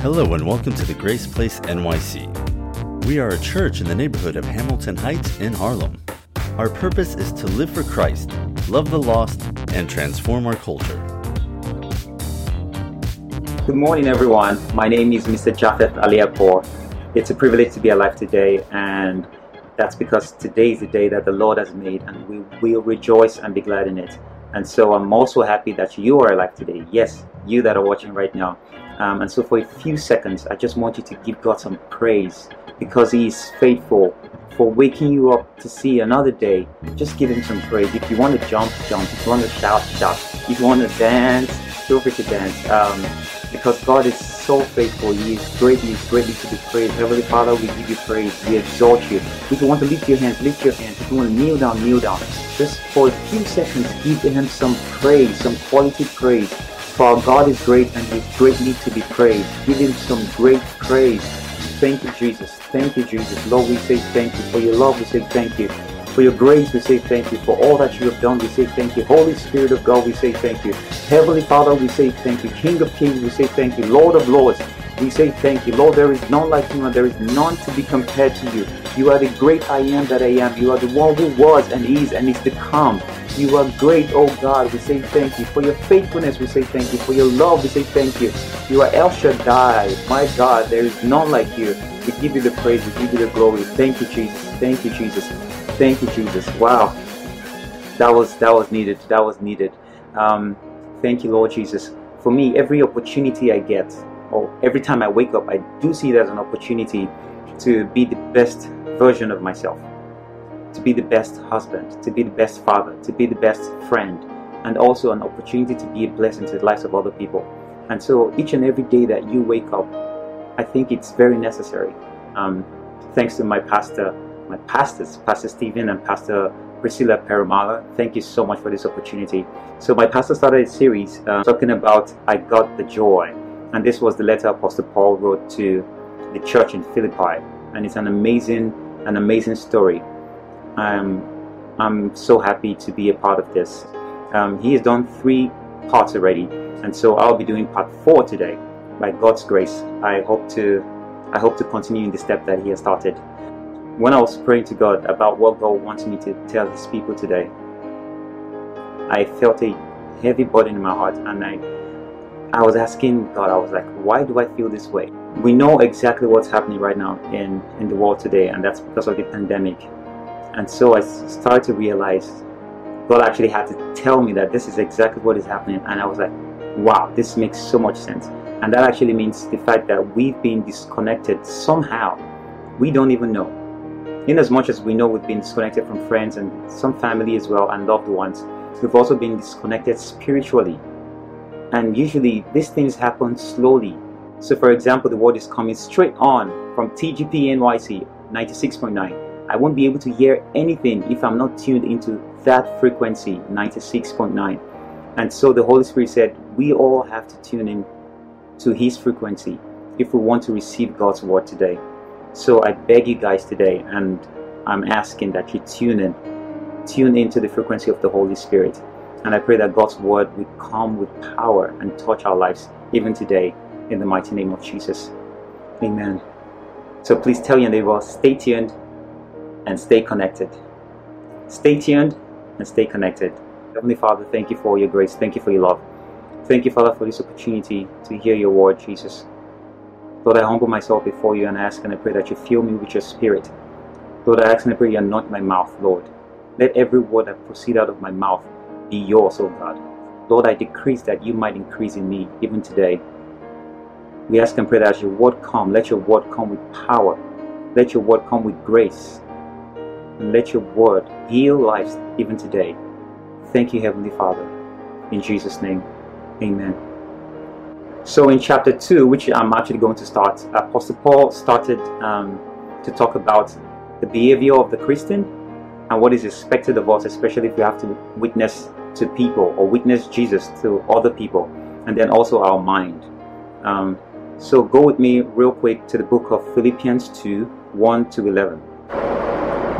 Hello and welcome to the Grace Place NYC. We are a church in the neighborhood of Hamilton Heights in Harlem. Our purpose is to live for Christ, love the lost, and transform our culture. Good morning, everyone. My name is Mr. Japheth Aleyakpo. It's a privilege to be alive today, and that's because today is the day that the Lord has made, and we will rejoice and be glad in it. And so I'm also happy that you are alive today. Yes, you that are watching right now. Um, and so for a few seconds, I just want you to give God some praise because He is faithful for waking you up to see another day. Just give Him some praise. If you want to jump, jump. If you want to shout, shout. If you want to dance, feel free to dance. Um, because God is so faithful. He is greatly, greatly to be praised. Heavenly Father, we give you praise. We exalt you. If you want to lift your hands, lift your hands. If you want to kneel down, kneel down. Just for a few seconds, give Him some praise, some quality praise. For God is great and He greatly to be praised. Give Him some great praise. Thank you, Jesus. Thank you, Jesus. Lord, we say thank you. For your love, we say thank you. For your grace, we say thank you. For all that you have done, we say thank you. Holy Spirit of God, we say thank you. Heavenly Father, we say thank you. King of Kings, we say thank you. Lord of Lords, we say thank you. Lord, there is none like you and there is none to be compared to you. You are the great I am that I am. You are the one who was and is and is to come. You are great, oh God. We say thank you. For your faithfulness, we say thank you. For your love, we say thank you. You are El Shaddai. My God, there is none like you. We give you the praise. We give you the glory. Thank you, Jesus. Thank you, Jesus. Thank you, Jesus. Wow. That was that was needed. That was needed. Um, thank you, Lord Jesus. For me, every opportunity I get, or every time I wake up, I do see it as an opportunity to be the best version of myself, to be the best husband, to be the best father, to be the best friend, and also an opportunity to be a blessing to the lives of other people. And so each and every day that you wake up, I think it's very necessary. Um, thanks to my pastor, my pastors, Pastor Stephen and Pastor Priscilla Peramala. Thank you so much for this opportunity. So my pastor started a series uh, talking about I got the joy, and this was the letter Apostle Paul wrote to the church in Philippi, and it's an amazing, an amazing story. Um, I'm so happy to be a part of this. Um, he has done three parts already, and so I'll be doing part four today. By God's grace, I hope to, I hope to continue in the step that He has started. When I was praying to God about what God wants me to tell His people today, I felt a heavy burden in my heart, and I, I was asking God. I was like, Why do I feel this way? We know exactly what's happening right now in in the world today, and that's because of the pandemic. And so I started to realize God actually had to tell me that this is exactly what is happening. And I was like, wow, this makes so much sense. And that actually means the fact that we've been disconnected somehow. We don't even know. In as much as we know we've been disconnected from friends and some family as well and loved ones, we've also been disconnected spiritually. And usually these things happen slowly. So, for example, the word is coming straight on from TGP NYC 96.9 I won't be able to hear anything if I'm not tuned into that frequency, 96.9. And so the Holy Spirit said, we all have to tune in to His frequency if we want to receive God's word today. So I beg you guys today, and I'm asking that you tune in, tune into the frequency of the Holy Spirit. And I pray that God's word will come with power and touch our lives even today in the mighty name of Jesus. Amen. So please tell your neighbor, stay tuned and stay connected. Stay tuned and stay connected. Heavenly Father, thank you for your grace. Thank you for your love. Thank you, Father, for this opportunity to hear your word, Jesus. Lord, I humble myself before you and ask and I pray that you fill me with your spirit. Lord, I ask and I pray you anoint my mouth, Lord. Let every word that proceed out of my mouth be yours, O God. Lord, I decrease that you might increase in me even today. We ask and pray that as your word come, let your word come with power. Let your word come with grace let your word heal lives even today. Thank you, Heavenly Father. In Jesus' name, amen. So, in chapter 2, which I'm actually going to start, Apostle Paul started um, to talk about the behavior of the Christian and what is expected of us, especially if we have to witness to people or witness Jesus to other people, and then also our mind. Um, so, go with me real quick to the book of Philippians 2 1 to 11.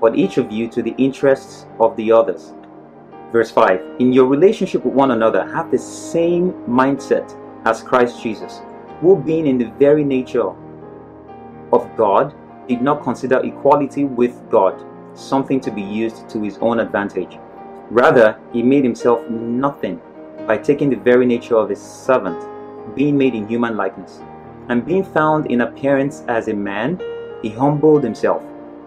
but each of you to the interests of the others. Verse 5 In your relationship with one another, have the same mindset as Christ Jesus, who, being in the very nature of God, did not consider equality with God something to be used to his own advantage. Rather, he made himself nothing by taking the very nature of a servant, being made in human likeness. And being found in appearance as a man, he humbled himself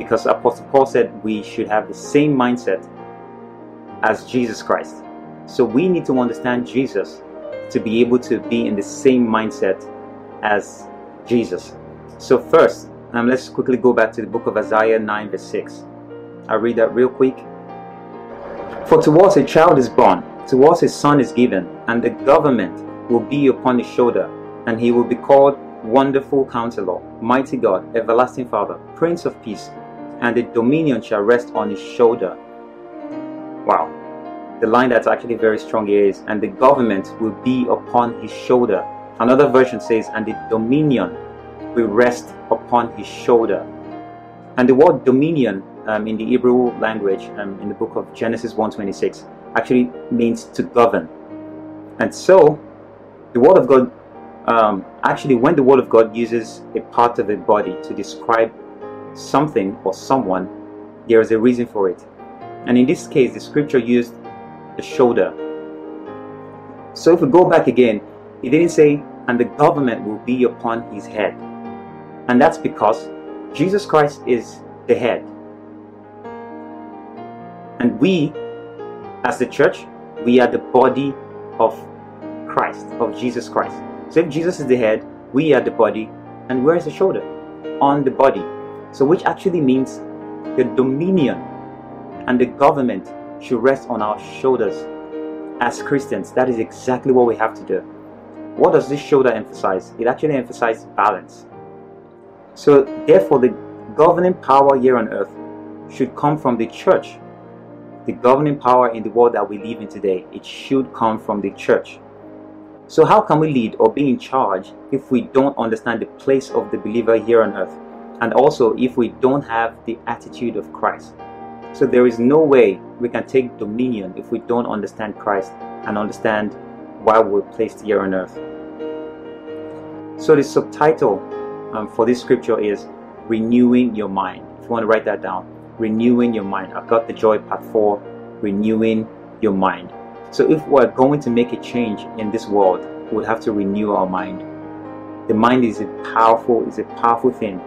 because Apostle Paul said we should have the same mindset as Jesus Christ. So, we need to understand Jesus to be able to be in the same mindset as Jesus. So, first, um, let's quickly go back to the book of Isaiah 9, verse 6. I'll read that real quick. For to us a child is born, to us a son is given, and the government will be upon his shoulder, and he will be called Wonderful Counselor, Mighty God, Everlasting Father, Prince of Peace, and the dominion shall rest on his shoulder. Wow. The line that's actually very strong is, and the government will be upon his shoulder. Another version says, and the dominion will rest upon his shoulder. And the word dominion um, in the Hebrew language, um, in the book of Genesis 1:26, actually means to govern. And so, the Word of God, um, actually, when the Word of God uses a part of a body to describe something or someone, there is a reason for it. And in this case, the Scripture used the shoulder. So if we go back again, it didn't say, and the government will be upon his head. And that's because Jesus Christ is the head. And we, as the church, we are the body of Christ, of Jesus Christ. So if Jesus is the head, we are the body, and where is the shoulder? On the body. So which actually means the dominion and the government should rest on our shoulders as Christians. That is exactly what we have to do. What does this shoulder emphasize? It actually emphasizes balance. So therefore the governing power here on earth should come from the church the governing power in the world that we live in today, it should come from the church. So, how can we lead or be in charge if we don't understand the place of the believer here on earth? And also, if we don't have the attitude of Christ. So, there is no way we can take dominion if we don't understand Christ and understand why we're placed here on earth. So, the subtitle um, for this scripture is Renewing Your Mind. If you want to write that down, renewing your mind. I've got the joy part four, renewing your mind. So if we're going to make a change in this world, we'll have to renew our mind. The mind is a powerful, is a powerful thing.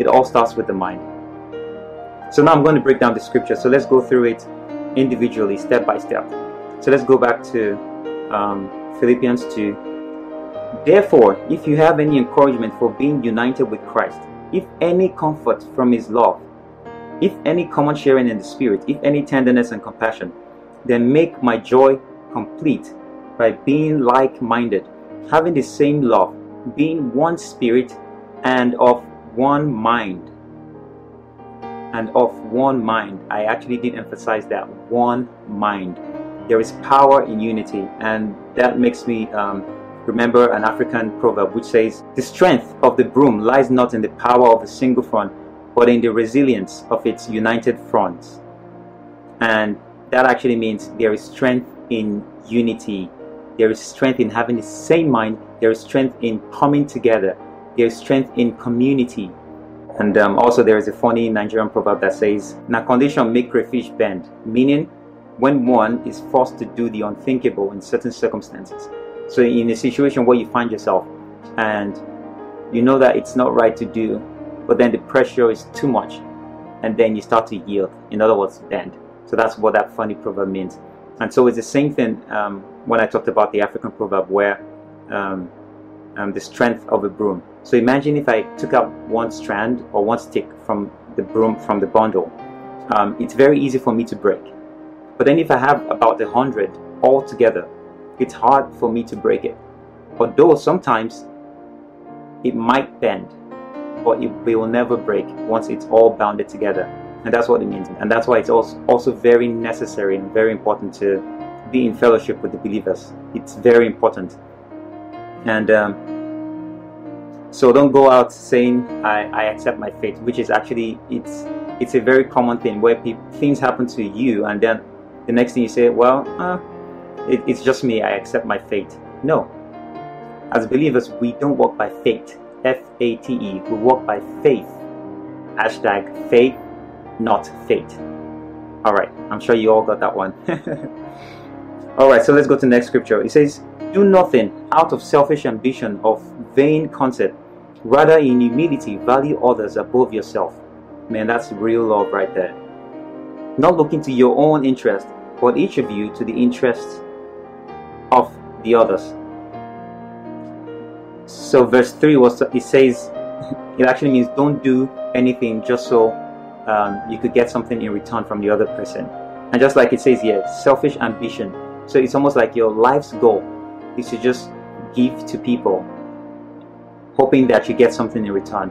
It all starts with the mind. So now I'm going to break down the scripture. So let's go through it individually, step by step. So let's go back to um, Philippians 2. Therefore, if you have any encouragement for being united with Christ, if any comfort from his love, if any common sharing in the Spirit, if any tenderness and compassion, then make my joy complete by being like minded, having the same love, being one spirit and of one mind. And of one mind. I actually did emphasize that one mind. There is power in unity, and that makes me um, remember an African proverb which says, The strength of the broom lies not in the power of a single front, but in the resilience of its united fronts. And that actually means there is strength in unity. There is strength in having the same mind. There is strength in coming together. There is strength in community. And um, also, there is a funny Nigerian proverb that says, "Na condition make crayfish bend," meaning when one is forced to do the unthinkable in certain circumstances. So, in a situation where you find yourself and you know that it's not right to do but then the pressure is too much, and then you start to yield. In other words, bend. So that's what that funny proverb means. And so it's the same thing um, when I talked about the African proverb where um, um, the strength of a broom. So imagine if I took out one strand or one stick from the broom from the bundle. Um, it's very easy for me to break. But then if I have about a hundred all together, it's hard for me to break it. Although sometimes it might bend, but it will never break once it's all bounded together. And that's what it means. And that's why it's also, also very necessary and very important to be in fellowship with the believers. It's very important. And um, so don't go out saying I, I accept my fate, which is actually it's it's a very common thing where things happen to you and then the next thing you say, well, uh, it, it's just me. I accept my fate. No. As believers, we don't walk by fate. F A T E. We walk by faith. Hashtag faith, not fate. All right. I'm sure you all got that one. all right. So let's go to the next scripture. It says, Do nothing out of selfish ambition of vain conceit. Rather, in humility, value others above yourself. Man, that's real love right there. Not looking to your own interest, but each of you to the interests of the others. So verse 3 was it says it actually means don't do anything just so um, you could get something in return from the other person. And just like it says here, selfish ambition. So it's almost like your life's goal is to just give to people, hoping that you get something in return.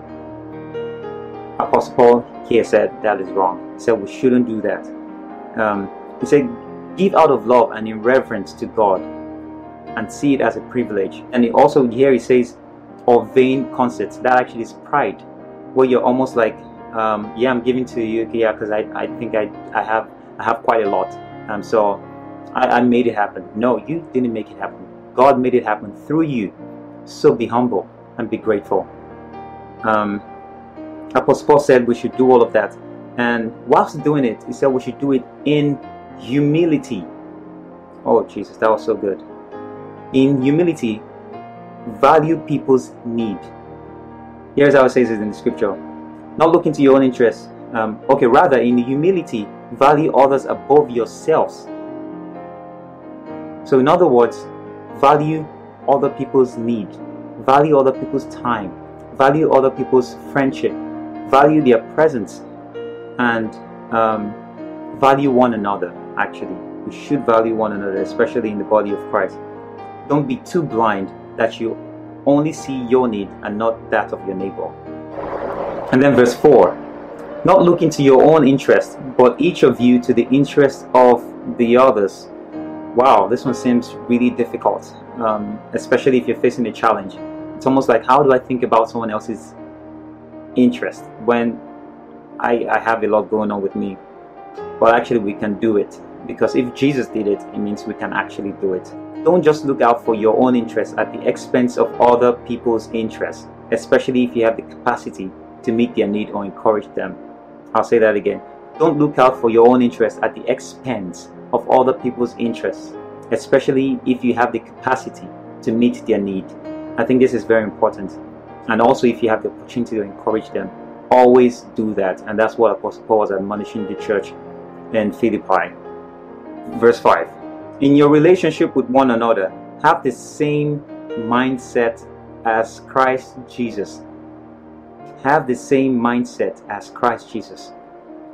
Apostle Paul here said that is wrong. He said we shouldn't do that. Um, he said, give out of love and in reverence to God and see it as a privilege. And he also here he says, of vain conceits. That actually is pride, where you're almost like, um, yeah, I'm giving to you, yeah, because I, I think I, I have I have quite a lot. Um, so I, I made it happen. No, you didn't make it happen. God made it happen through you. So be humble and be grateful. Um, Apostle Paul said we should do all of that. And whilst doing it, he said we should do it in humility. Oh, Jesus, that was so good. In humility, value people's need. Here's how it says it in the scripture not looking to your own interests. Um, okay, rather, in humility, value others above yourselves. So, in other words, value other people's need, value other people's time, value other people's friendship, value their presence, and um, value one another. Actually, we should value one another, especially in the body of Christ. Don't be too blind that you only see your need and not that of your neighbor. And then verse 4 not looking to your own interest, but each of you to the interest of the others. Wow, this one seems really difficult, um, especially if you're facing a challenge. It's almost like, how do I think about someone else's interest when I, I have a lot going on with me? Well, actually, we can do it because if Jesus did it, it means we can actually do it. Don't just look out for your own interests at the expense of other people's interests, especially if you have the capacity to meet their need or encourage them. I'll say that again. Don't look out for your own interests at the expense of other people's interests, especially if you have the capacity to meet their need. I think this is very important. And also, if you have the opportunity to encourage them, always do that. And that's what Apostle Paul was admonishing the church in Philippi. Verse 5 in your relationship with one another, have the same mindset as Christ Jesus. Have the same mindset as Christ Jesus.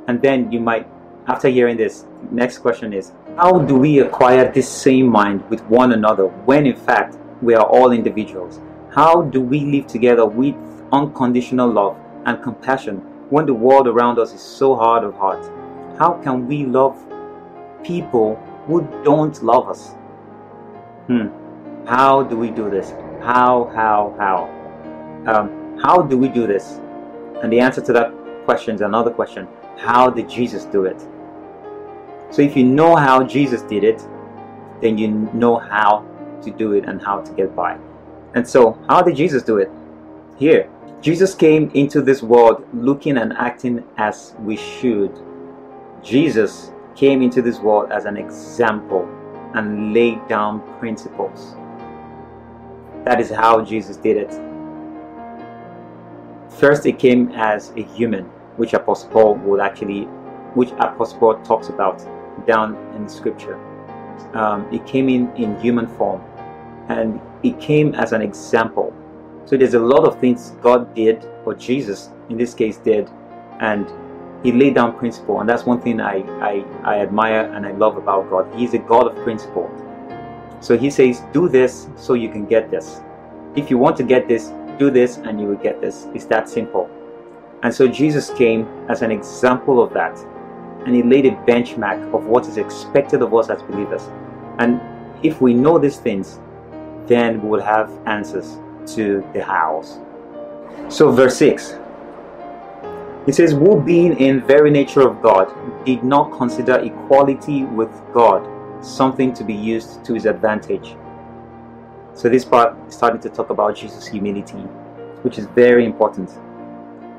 And then you might, after hearing this, next question is how do we acquire this same mind with one another when in fact we are all individuals? How do we live together with unconditional love and compassion when the world around us is so hard of heart? How can we love people who don't love us. Hmm. How do we do this? How, how, how? Um, how do we do this? And the answer to that question is another question. How did Jesus do it? So if you know how Jesus did it, then you know how to do it and how to get by. And so, how did Jesus do it? Here, Jesus came into this world looking and acting as we should. Jesus came into this world as an example and laid down principles. That is how Jesus did it. First, he came as a human, which Apostle Paul would actually, which Apostle Paul talks about down in scripture. Um, it came in in human form, and it came as an example. So there's a lot of things God did, or Jesus in this case did, and He laid down principle, and that's one thing I, I, I admire and I love about God. He's a God of principle. So He says, do this so you can get this. If you want to get this, do this and you will get this. It's that simple. And so Jesus came as an example of that. And he laid a benchmark of what is expected of us as believers. And if we know these things, then we will have answers to the hows. So, verse 6 it says, Who being in very nature of God did not consider equality with God something to be used to his advantage. So, this part is starting to talk about Jesus' humility, which is very important.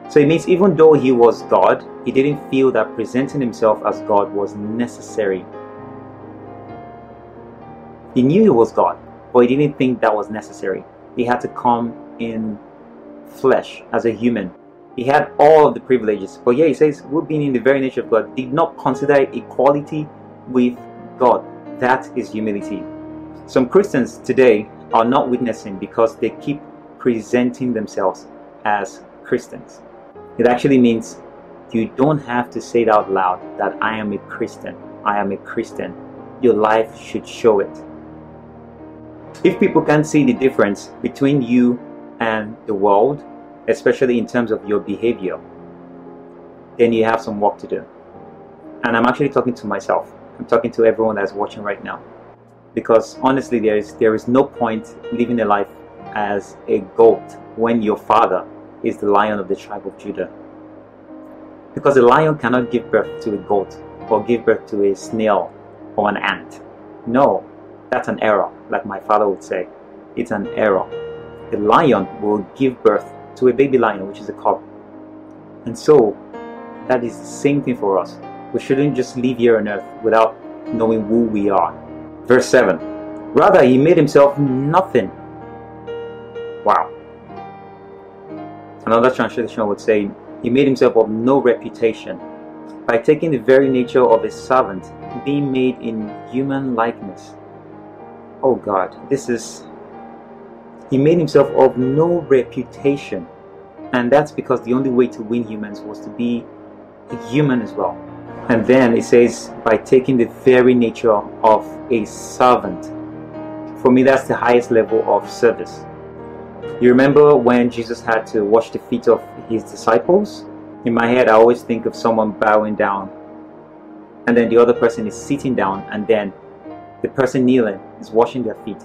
So, it means even though he was God, he didn't feel that presenting himself as God was necessary. He knew he was God, but he didn't think that was necessary. He had to come in flesh as a human. He had all of the privileges. But yeah, he says, who being in the very nature of God did not consider equality with God. That is humility. Some Christians today are not witnessing because they keep presenting themselves as Christians. It actually means you don't have to say it out loud that I am a Christian. I am a Christian. Your life should show it. If people can't see the difference between you and the world, especially in terms of your behavior, then you have some work to do. And I'm actually talking to myself. I'm talking to everyone that's watching right now. Because honestly, there is there is no point living a life as a goat when your father is the lion of the tribe of Judah. Because a lion cannot give birth to a goat or give birth to a snail or an ant. No, that's an error, like my father would say. It's an error. The lion will give birth to a baby lion, which is a cub. And so, that is the same thing for us. We shouldn't just live here on earth without knowing who we are. Verse 7 Rather, he made himself nothing. Wow. Another translation would say, He made himself of no reputation by taking the very nature of a servant, being made in human likeness oh God, this is. He made himself of no reputation. And that's because the only way to win humans was to be a human as well. And then it says, by taking the very nature of a servant. For me, that's the highest level of service. You remember when Jesus had to wash the feet of his disciples? In my head, I always think of someone bowing down, and then the other person is sitting down, and then the person kneeling is washing their feet.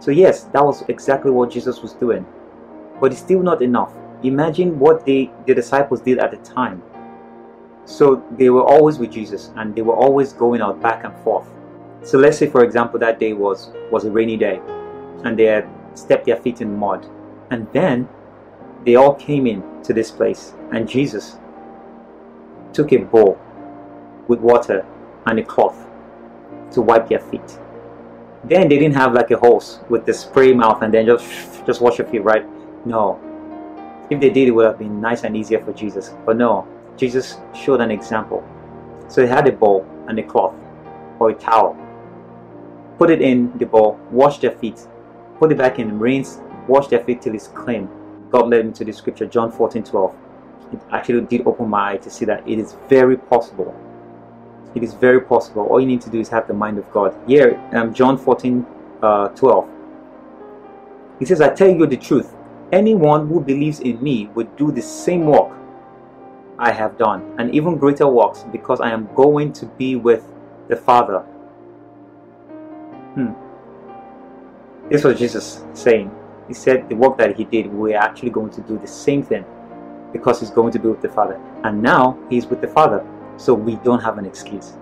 So, yes, that was exactly what Jesus was doing. But it's still not enough. Imagine what they, the disciples did at the time. So, they were always with Jesus and they were always going out back and forth. So, let's say, for example, that day was, was a rainy day and they had stepped their feet in mud. And then they all came in to this place and Jesus took a bowl with water and a cloth to wipe their feet. Then they didn't have like a hose with the spray mouth and then just just wash your feet, right? No. If they did, it would have been nice and easier for Jesus. But no, Jesus showed an example. So he had a bowl and a cloth or a towel. Put it in the bowl, wash their feet, put it back in, the rinse, wash their feet till it's clean. God led me to the scripture, John 14 12. It actually did open my eye to see that it is very possible it is very possible. All you need to do is have the mind of God. Here, um, John 14, uh, 12. He says, I tell you the truth. Anyone who believes in me will do the same work I have done, and even greater works, because I am going to be with the Father. Hmm. This was Jesus saying. He said the work that he did, we're actually going to do the same thing because he's going to be with the Father. And now he's with the Father. So we don't have an excuse.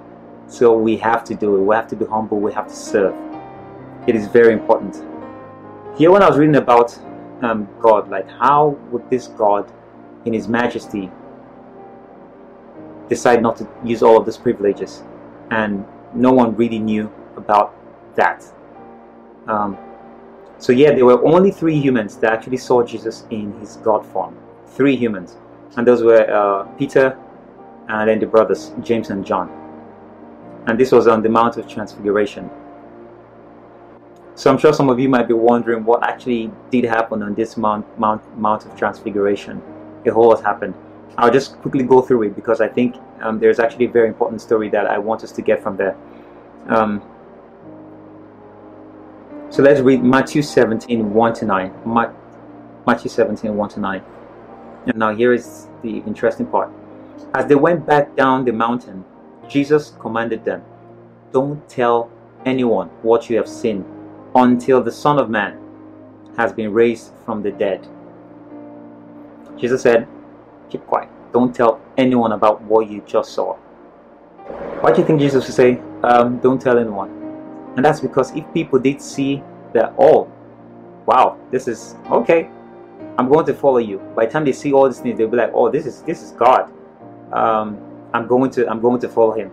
So we have to do it. We have to be humble. We have to serve. It is very important. Here, when I was reading about um, God, like how would this God, in His majesty, decide not to use all of these privileges? And no one really knew about that. Um, so, yeah, there were only three humans that actually saw Jesus in His God form three humans, and those were uh, Peter, and then the brothers James and John. And this was on the Mount of Transfiguration. So I'm sure some of you might be wondering what actually did happen on this Mount Mount Mount of Transfiguration. A whole lot happened. I'll just quickly go through it because I think um, there's actually a very important story that I want us to get from there. Um, so let's read Matthew 17, 1 to 9. Ma- Matthew 17, 1 to 9. And now here is the interesting part. As they went back down the mountain, Jesus commanded them, Don't tell anyone what you have seen until the Son of Man has been raised from the dead. Jesus said, Keep quiet. Don't tell anyone about what you just saw. Why do you think Jesus would say, um, Don't tell anyone? And that's because if people did see that, oh, wow, this is okay, I'm going to follow you. By the time they see all these things, they'll be like, oh, this is this is God. Um, I'm going to I'm going to follow him.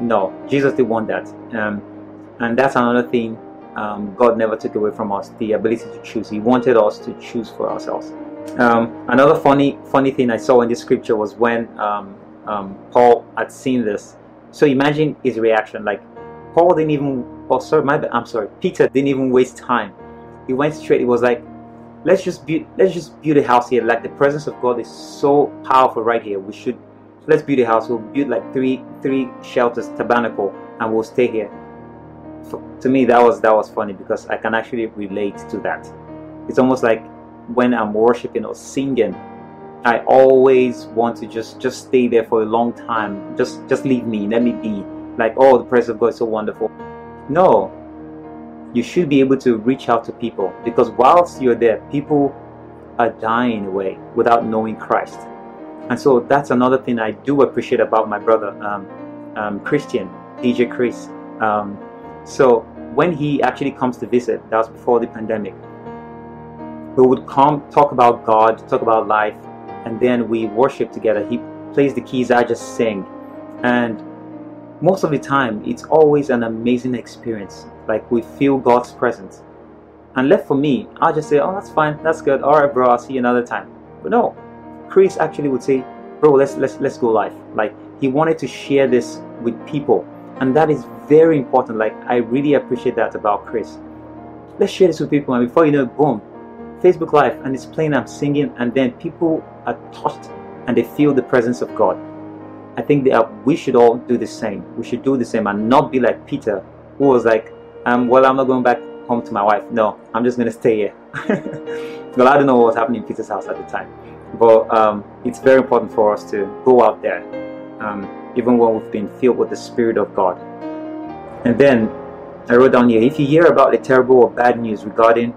No, Jesus didn't want that. Um, and that's another thing um, God never took away from us the ability to choose. He wanted us to choose for ourselves. Um, another funny funny thing I saw in this scripture was when um, um, Paul had seen this. So imagine his reaction. Like Paul didn't even. Oh, sorry, my. I'm sorry. Peter didn't even waste time. He went straight. He was like, "Let's just build. Let's just build a house here. Like the presence of God is so powerful right here. We should. Let's build a house. We'll build like three three shelters, tabernacle, and we'll stay here." For, to me, that was that was funny because I can actually relate to that. It's almost like when I'm worshiping or singing, I always want to just just stay there for a long time. Just just leave me, let me be. Like, oh, the presence of God is so wonderful. No, you should be able to reach out to people because whilst you're there, people are dying away without knowing Christ. And so that's another thing I do appreciate about my brother, um, um, Christian, DJ Chris. Um, so when he actually comes to visit, that was before the pandemic, we would come talk about God, talk about life, and then we worship together. He plays the keys, I just sing. And most of the time, it's always an amazing experience. Like we feel God's presence. And left for me, I'll just say, oh, that's fine, that's good. All right, bro, I'll see you another time. But no, Chris actually would say, bro, let's let's let's go live. Like he wanted to share this with people, and that is very important. Like I really appreciate that about Chris. Let's share this with people, and before you know, it, boom, Facebook Live, and it's playing. I'm singing, and then people are touched and they feel the presence of God. I think that we should all do the same. We should do the same and not be like Peter, who was like, um, well, I'm not going back home to my wife. No, I'm just going to stay here. well, I don't know what was happening in Peter's house at the time. But um, it's very important for us to go out there, um, even when we've been filled with the Spirit of God. And then I wrote down here if you hear about the terrible or bad news regarding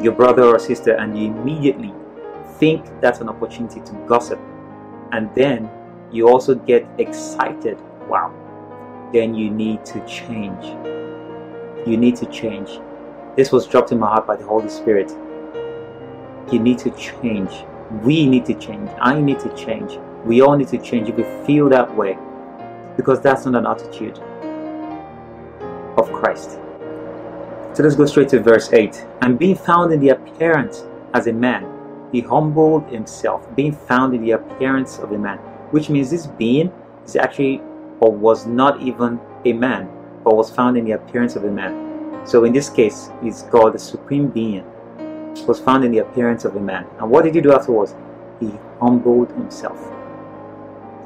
your brother or sister and you immediately think that's an opportunity to gossip, and then you also get excited, wow, then you need to change you need to change. This was dropped in my heart by the Holy Spirit. You need to change. We need to change. I need to change. We all need to change if we feel that way. Because that's not an attitude of Christ. So let's go straight to verse 8. And being found in the appearance as a man, he humbled himself, being found in the appearance of a man, which means this being is actually or was not even a man, but was found in the appearance of a man. So in this case, he's God, the supreme being, was found in the appearance of a man. And what did he do afterwards? He humbled himself.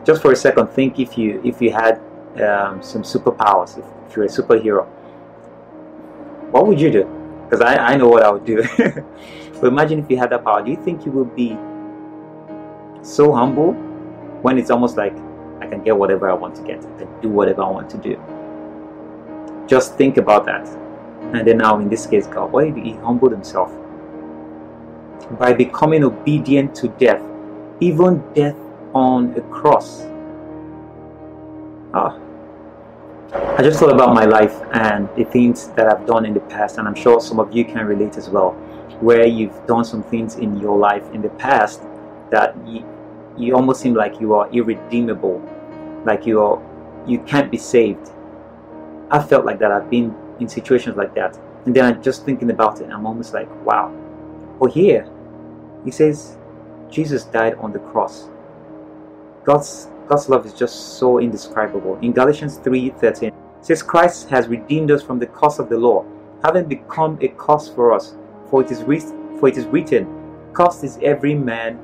Just for a second, think if you if you had um, some superpowers, if, if you're a superhero, what would you do? Because I, I know what I would do. but imagine if you had that power. Do you think you would be so humble when it's almost like I can get whatever I want to get, I do whatever I want to do? Just think about that. And then now in this case, God, why did he humble himself? By becoming obedient to death, even death on a cross. Ah. I just thought about my life and the things that I've done in the past, and I'm sure some of you can relate as well, where you've done some things in your life in the past that you, almost seem like you are irredeemable, like you are you can't be saved I felt like that. I've been in situations like that. And then I'm just thinking about it, I'm almost like, wow. Or here, he says, Jesus died on the cross. God's God's love is just so indescribable. In Galatians 3:13, it says Christ has redeemed us from the curse of the law, having become a curse for us. For it is written, for it is written, cursed is every man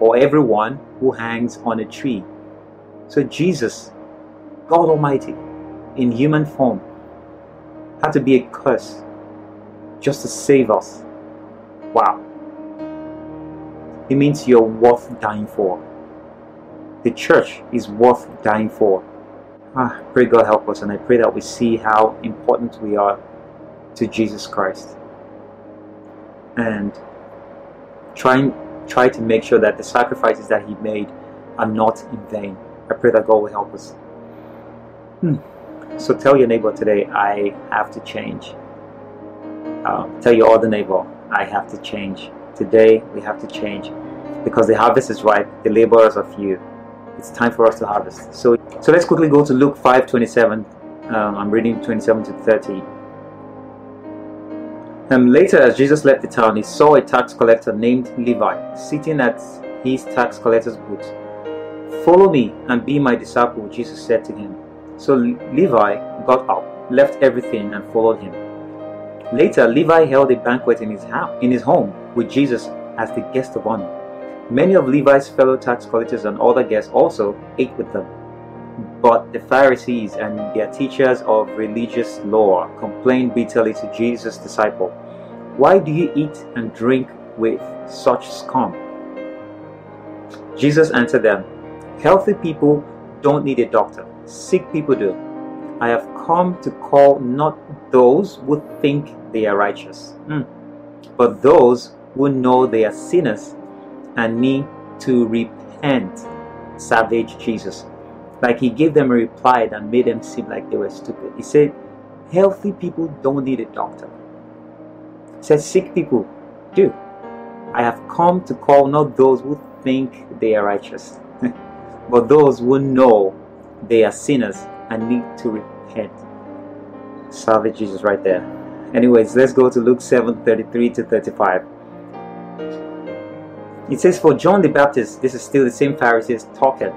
or everyone who hangs on a tree. So Jesus, God Almighty, in human form, had to be a curse just to save us. Wow. It means you're worth dying for. The church is worth dying for. Ah, pray God help us, and I pray that we see how important we are to Jesus Christ. And trying try to make sure that the sacrifices that He made are not in vain. I pray that God will help us. Hmm. So tell your neighbor today, I have to change. Um, tell your other neighbor, I have to change. Today we have to change because the harvest is ripe, the laborers are few. It's time for us to harvest. So, so let's quickly go to Luke 5 27. Um, I'm reading 27 to 30. Um, later, as Jesus left the town, he saw a tax collector named Levi sitting at his tax collector's booth. Follow me and be my disciple, Jesus said to him. So Levi got up, left everything, and followed him. Later, Levi held a banquet in his, house, in his home with Jesus as the guest of honor. Many of Levi's fellow tax collectors and other guests also ate with them. But the Pharisees and their teachers of religious law complained bitterly to Jesus' disciple, Why do you eat and drink with such scum? Jesus answered them, Healthy people don't need a doctor, sick people do. I have come to call not those who think they are righteous, mm, but those who know they are sinners and need to repent. Savage Jesus. Like he gave them a reply that made them seem like they were stupid. He said, Healthy people don't need a doctor. He said, Sick people do. I have come to call not those who think they are righteous, but those who know they are sinners and need to repent. Savage Jesus right there. Anyways, let's go to Luke 7 33 to 35. It says, For John the Baptist, this is still the same Pharisees talking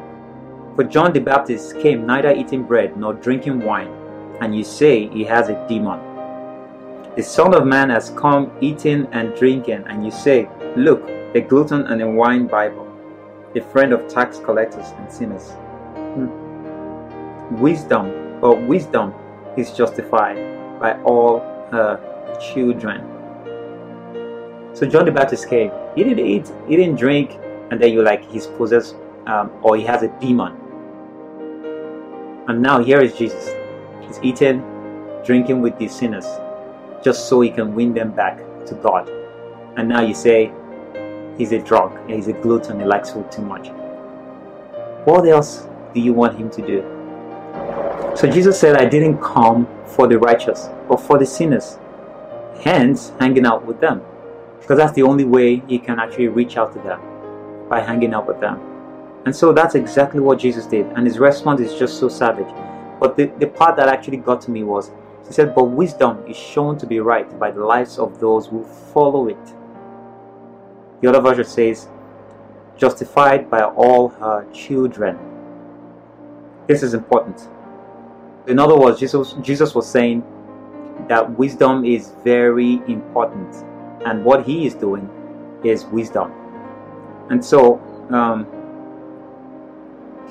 for John the Baptist came neither eating bread nor drinking wine, and you say he has a demon. The Son of Man has come eating and drinking, and you say, Look, a glutton and a wine bibber, a friend of tax collectors and sinners. Hmm. Wisdom, or wisdom, is justified by all her children. So John the Baptist came. He didn't eat, he didn't drink, and then you're like, he's possessed um, or he has a demon. And now here is Jesus. He's eating, drinking with these sinners just so he can win them back to God. And now you say he's a drug, he's a glutton, he likes food too much. What else do you want him to do? So Jesus said, I didn't come for the righteous, but for the sinners. Hence, hanging out with them. Because that's the only way he can actually reach out to them by hanging out with them. And so that's exactly what Jesus did. And his response is just so savage. But the, the part that actually got to me was he said, But wisdom is shown to be right by the lives of those who follow it. The other version says, justified by all her children. This is important. In other words, Jesus, Jesus was saying that wisdom is very important, and what he is doing is wisdom. And so, um,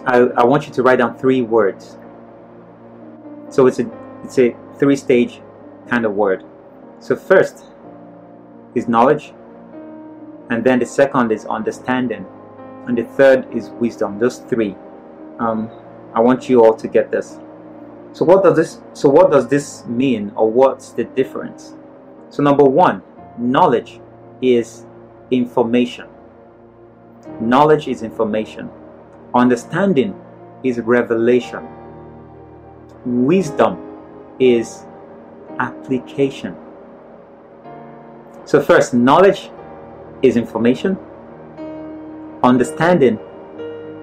I, I want you to write down three words. So it's a it's a three stage kind of word. So first is knowledge, and then the second is understanding, and the third is wisdom. Those three. Um, I want you all to get this. So what does this so what does this mean or what's the difference? So number 1, knowledge is information. Knowledge is information. Understanding is revelation. Wisdom is application. So, first, knowledge is information, understanding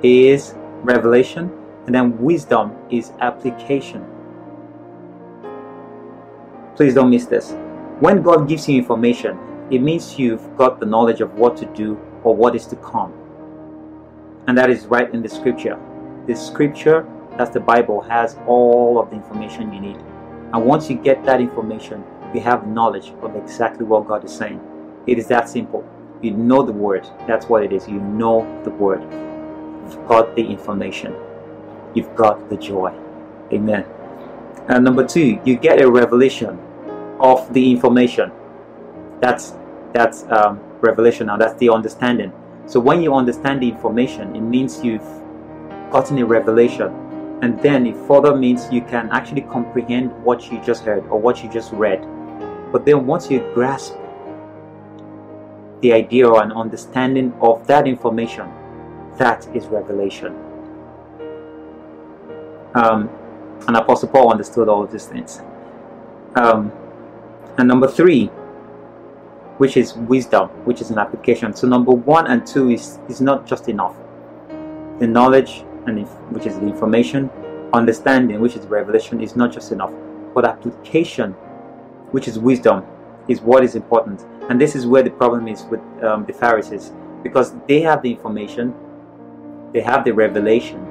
is revelation, and then wisdom is application. Please don't miss this. When God gives you information, it means you've got the knowledge of what to do or what is to come. And that is right in the scripture. The scripture, that's the Bible, has all of the information you need. And once you get that information, you have knowledge of exactly what God is saying. It is that simple. You know the word. That's what it is. You know the word. You've got the information. You've got the joy. Amen. And number two, you get a revelation of the information. That's that's um, revelation now. That's the understanding. So when you understand the information, it means you've gotten a revelation, and then it further means you can actually comprehend what you just heard or what you just read. But then once you grasp the idea or an understanding of that information, that is revelation. Um, and Apostle Paul understood all of these things. Um, and number three, which is wisdom, which is an application. So number one and two is, is not just enough. The knowledge, and which is the information, understanding, which is revelation, is not just enough. But application, which is wisdom, is what is important. And this is where the problem is with um, the Pharisees, because they have the information, they have the revelation,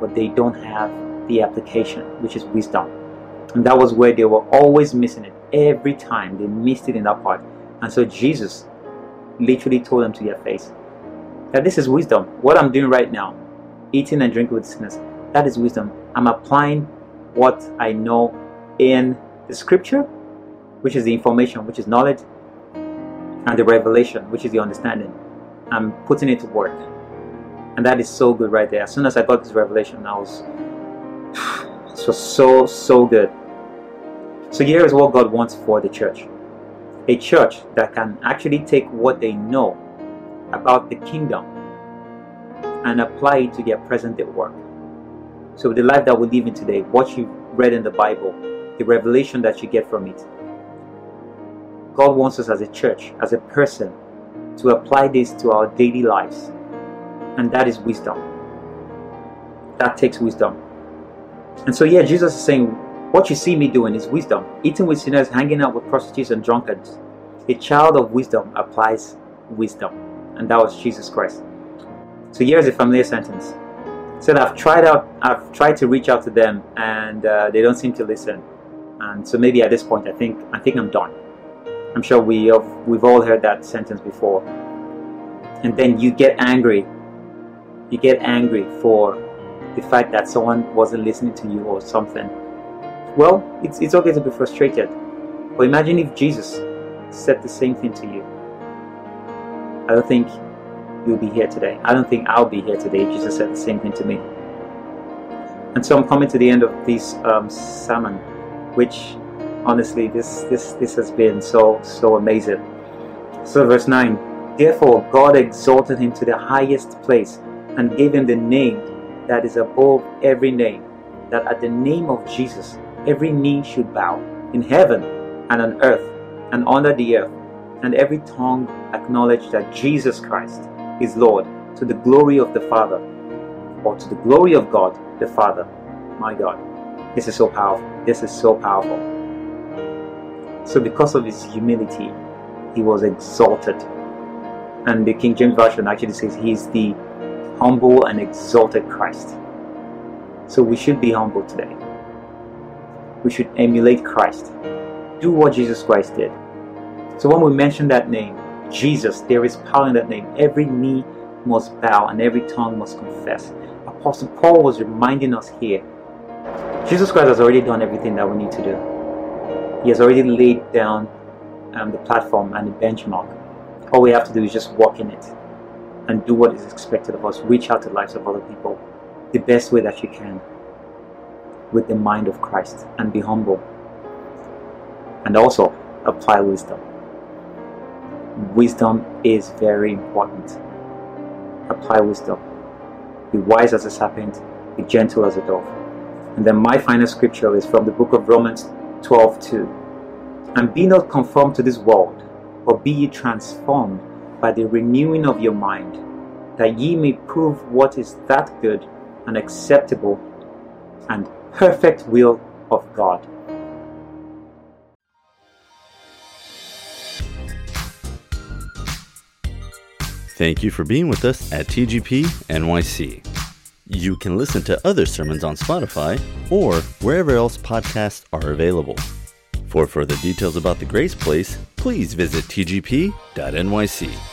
but they don't have the application, which is wisdom. And that was where they were always missing it. Every time they missed it in that part. And so Jesus literally told them to their face that this is wisdom. What I'm doing right now, eating and drinking with sinners, that is wisdom. I'm applying what I know in the scripture, which is the information, which is knowledge, and the revelation, which is the understanding. I'm putting it to work. And that is so good right there. As soon as I got this revelation, I was was so so good. So here is what God wants for the church. A church that can actually take what they know about the kingdom and apply it to their present day work. So the life that we live in today, what you read in the Bible, the revelation that you get from it. God wants us as a church, as a person, to apply this to our daily lives. And that is wisdom. That takes wisdom. And so, yeah, Jesus is saying, What you see me doing is wisdom. Eating with sinners, hanging out with prostitutes and drunkards. A child of wisdom applies wisdom. And that was Jesus Christ. So, here's a familiar sentence. said, I've tried out, I've tried to reach out to them, and uh, they don't seem to listen. And so, maybe at this point, I think, I think I'm done. I'm sure we have, we've all heard that sentence before. And then you get angry. You get angry for the fact that someone wasn't listening to you or something. Well, it's, it's okay to be frustrated. But imagine if Jesus said the same thing to you. I don't think you'll be here today. I don't think I'll be here today if Jesus said the same thing to me. And so I'm coming to the end of this um, sermon, which honestly, this, this, this has been so, so amazing. So, verse 9 Therefore, God exalted him to the highest place and gave him the name that is above every name, that at the name of Jesus every knee should bow, in heaven and on earth and under the earth, and every tongue acknowledge that Jesus Christ is Lord, to the glory of the Father, or to the glory of God the Father. My God, this is so powerful. This is so powerful. So, because of his humility, he was exalted. And the King James Version actually says he is the humble and exalted Christ. So we should be humble today. We should emulate Christ. Do what Jesus Christ did. So when we mention that name, Jesus, there is power in that name. Every knee must bow and every tongue must confess. Apostle Paul was reminding us here Jesus Christ has already done everything that we need to do. He has already laid down um, the platform and the benchmark. All we have to do is just walk in it and do what is expected of us. Reach out to the lives of other people the best way that you can with the mind of Christ and be humble. And also apply wisdom. Wisdom is very important. Apply wisdom. Be wise as a serpent, be gentle as a dove. And then my final scripture is from the book of Romans 12 2. And be not conformed to this world, but be ye transformed by the renewing of your mind, that ye may prove what is that good and acceptable and perfect will of God. Thank you for being with us at TGP NYC. You can listen to other sermons on Spotify or wherever else podcasts are available. For further details about the Grace Place, please visit tgp.nyc.